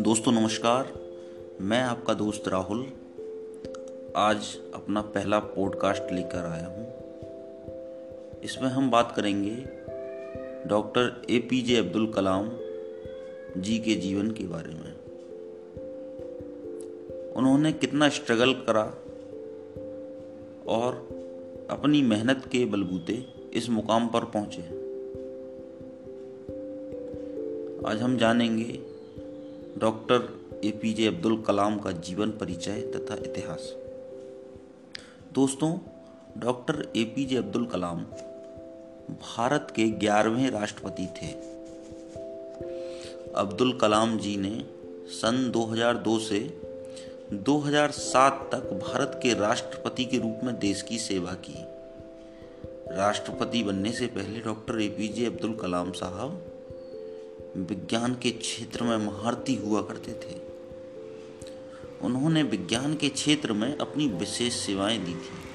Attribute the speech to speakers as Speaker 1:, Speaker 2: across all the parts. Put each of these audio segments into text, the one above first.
Speaker 1: दोस्तों, नमस्कार। मैं आपका दोस्त राहुल आज अपना पहला पॉडकास्ट लेकर आया हूँ। इसमें हम बात करेंगे doctor A P J Abdul Kalam ji के जीवन के बारे में। उन्होंने कितना स्ट्रगल करा और अपनी मेहनत के बलबूते इस मुकाम पर पहुँचे। आज हम जानेंगे doctor A P J Abdul Kalam का जीवन परिचय तथा इतिहास। दोस्तों, doctor A P J Abdul Kalam Bharat के ग्यारहवें राष्ट्रपति थे। अब्दुल कलाम जी ने सन 2002 से 2007 तक भारत के राष्ट्रपति के रूप में देश की सेवा की। राष्ट्रपति बनने से पहले doctor A P J Abdul Kalam साहब विज्ञान के क्षेत्र में महारती हुआ करते थे। उन्होंने विज्ञान के क्षेत्र में अपनी विशेष सेवाएँ दी थी।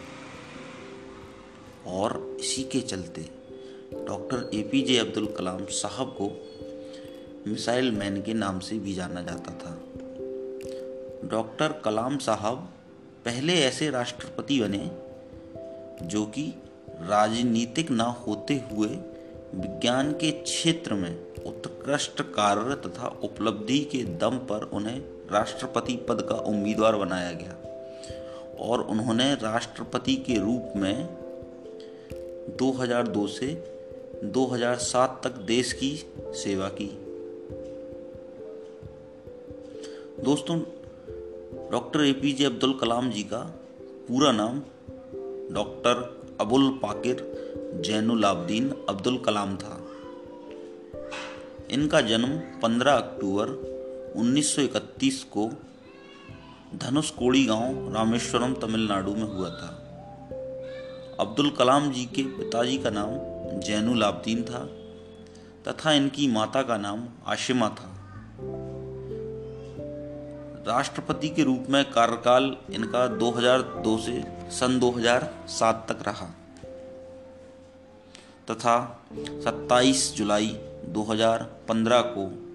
Speaker 1: और इसी के चलते doctor A P J Abdul Kalam साहब को मिसाइल मैन के नाम से भी जाना जाता था। डॉक्टर कलाम साहब पहले ऐसे राष्ट्रपति बने जो कि राजनीतिक ना होते हुए विज्ञान के क्षेत्र में उत्कृष्ट कार्य तथा उपलब्धि के दम पर उन्हें राष्ट्रपति पद का उम्मीदवार बनाया गया। और उन्होंने राष्ट्रपति के रूप में 2002 से 2007 तक देश की सेवा की। दोस्तों, doctor A P J Abdul Kalam ji का पूरा नाम डॉक्टर अबुल पाकिर जैनुल आबदीन अब्दुल कलाम था। इनका जन्म 15 अक्टूबर 1931 को धनुषकोड़ी गाँव रामेश्वरम, तमिलनाडु में हुआ था। अब्दुल कलाम जी के पिताजी का नाम जैनुल आब्दीन था तथा इनकी माता का नाम आशिमा था। राष्ट्रपति के रूप में कार्यकाल इनका 2002 से सन 2007 तक रहा तथा 27 जुलाई 2015 को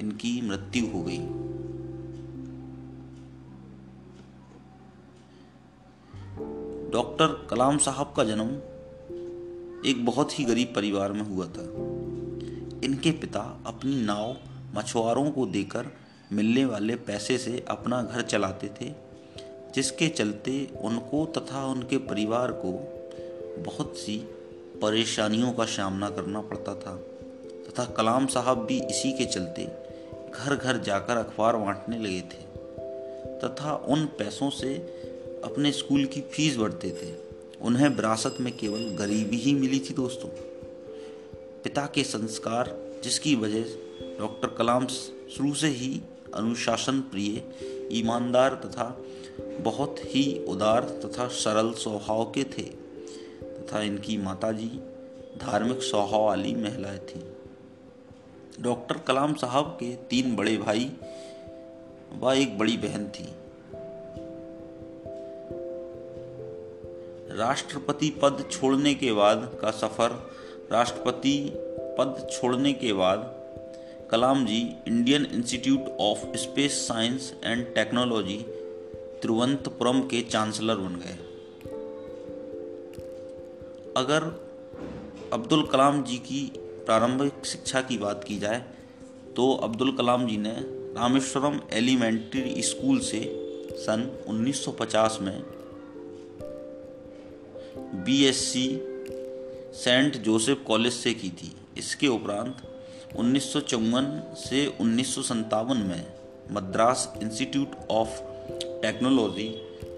Speaker 1: इनकी मृत्यु हो गई। डॉक्टर कलाम साहब का जन्म एक बहुत ही गरीब परिवार में हुआ था। इनके पिता अपनी नाव मछुआरों को देकर मिलने वाले पैसे से अपना घर चलाते थे, जिसके चलते उनको तथा उनके परिवार को बहुत सी परेशानियों का सामना करना पड़ता था। तथा कलाम साहब भी इसी के चलते घर घर जाकर अखबार बांटने लगे थे तथा उन पैसों से अपने स्कूल की फ़ीस भरते थे। उन्हें विरासत में केवल गरीबी ही मिली थी दोस्तों। पिता के संस्कार, जिसकी वजह डॉक्टर कलाम शुरू से ही अनुशासन प्रिय, ईमानदार तथा बहुत ही उदार तथा सरल स्वभाव के थे तथा इनकी माताजी धार्मिक स्वभाव वाली महिलाएँ थीं। डॉक्टर कलाम साहब के तीन बड़े भाई व एक बड़ी बहन थी। राष्ट्रपति पद छोड़ने के बाद का सफ़र, राष्ट्रपति पद छोड़ने के बाद Kalam ji Indian institute of space science and technology Thiruvananthapuram के चांसलर बन गए। अगर अब्दुल कलाम जी की प्रारंभिक शिक्षा की बात की जाए तो अब्दुल कलाम जी ने रामेश्वरम एलिमेंट्री स्कूल से सन 1950 में बीएससी सेंट जोसेफ कॉलेज से की थी। इसके उपरांत उन्नीस सौ चौवन से उन्नीस सौ सत्तावन में Madras institute of technology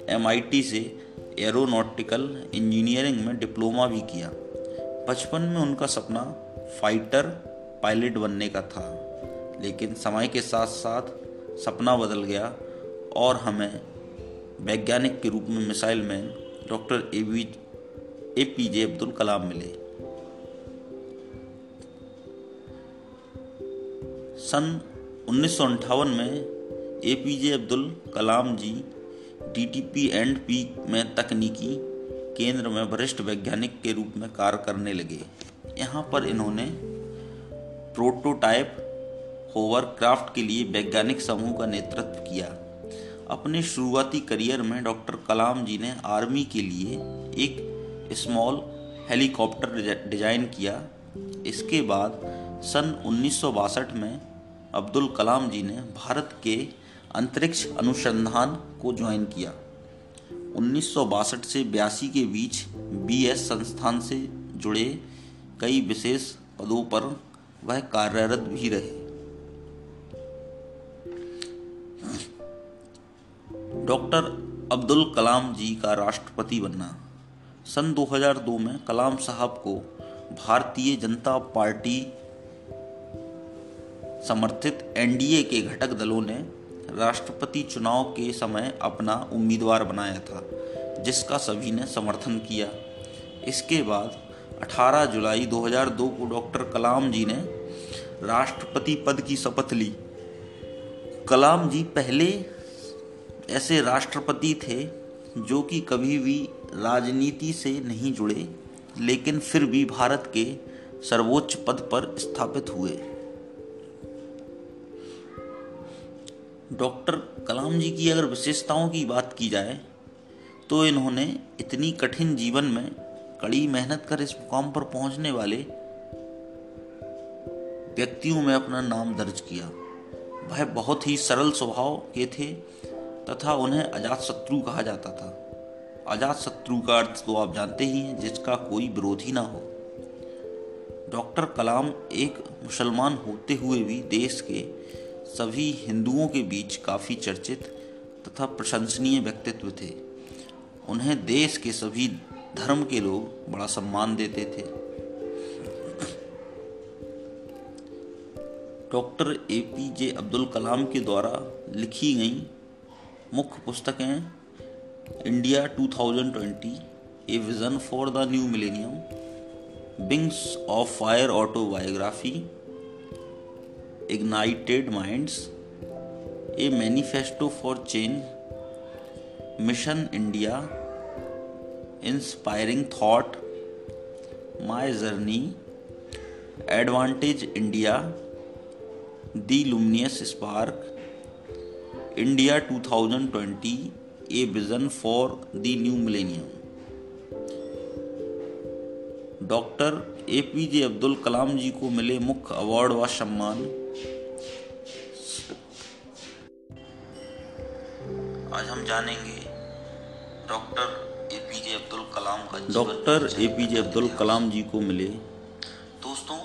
Speaker 1: MIT से एरोनॉटिकल इंजीनियरिंग में डिप्लोमा भी किया। बचपन में उनका सपना फाइटर पायलट बनने का था, लेकिन समय के साथ साथ सपना बदल गया और हमें वैज्ञानिक के रूप में missile man doctor A B A P J Abdul Kalam मिले। सन उन्नीस में A P J Abdul Kalam ji D T P and P में तकनीकी केंद्र में वरिष्ठ वैज्ञानिक के रूप में कार्य करने लगे। यहाँ पर इन्होंने प्रोटोटाइप होवरक्राफ्ट के लिए वैज्ञानिक समूह का नेतृत्व किया। अपने शुरुआती करियर में डॉक्टर कलाम जी ने आर्मी के लिए एक स्मॉल हेलीकॉप्टर डिज़ाइन किया। इसके बाद सन उन्नीस सौ बासठ में अब्दुल कलाम जी ने भारत के अंतरिक्ष अनुसंधान को ज्वाइन किया। उन्नीस सौ बासठ से बयासी के बीच बीएस संस्थान से जुड़े कई विशेष पदों पर वह कार्यरत भी रहे। डॉक्टर अब्दुल कलाम जी का राष्ट्रपति बनना। सन 2002 में कलाम साहब को भारतीय जनता पार्टी समर्थित एनडीए के घटक दलों ने राष्ट्रपति चुनाव के समय अपना उम्मीदवार बनाया था, जिसका सभी ने समर्थन किया। इसके बाद 18 जुलाई 2002 को डॉक्टर कलाम जी ने राष्ट्रपति पद की शपथ ली। कलाम जी पहले ऐसे राष्ट्रपति थे जो कि कभी भी राजनीति से नहीं जुड़े, लेकिन फिर भी भारत के सर्वोच्च पद पर स्थापित हुए। डॉक्टर कलाम जी की अगर विशेषताओं की बात की जाए तो इन्होंने इतनी कठिन जीवन में कड़ी मेहनत कर इस मुकाम पर पहुँचने वाले व्यक्तियों में अपना नाम दर्ज किया। वह बहुत ही सरल स्वभाव के थे तथा उन्हें अजात शत्रु कहा जाता था। अजात शत्रु का अर्थ तो आप जानते ही हैं, जिसका कोई विरोधी ना हो। डॉक्टर कलाम एक मुसलमान होते हुए भी देश के सभी हिंदुओं के बीच काफ़ी चर्चित तथा प्रशंसनीय व्यक्तित्व थे। उन्हें देश के सभी धर्म के लोग बड़ा सम्मान देते थे। Doctor A P J Abdul Kalam के द्वारा लिखी गई मुख्य पुस्तकें India 2020 a vision for the new millennium wings of fire autobiography ignited minds, a manifesto for change, mission India, inspiring thought, my journey, advantage India, the luminous spark, India 2020, a vision for the new millennium. Doctor A P J Abdul Kalam ji को मिले मुख्य award व सम्मान आज हम जानेंगे doctor A P J Abdul Kalam का doctor A P J Abdul Kalam ji को मिले। दोस्तों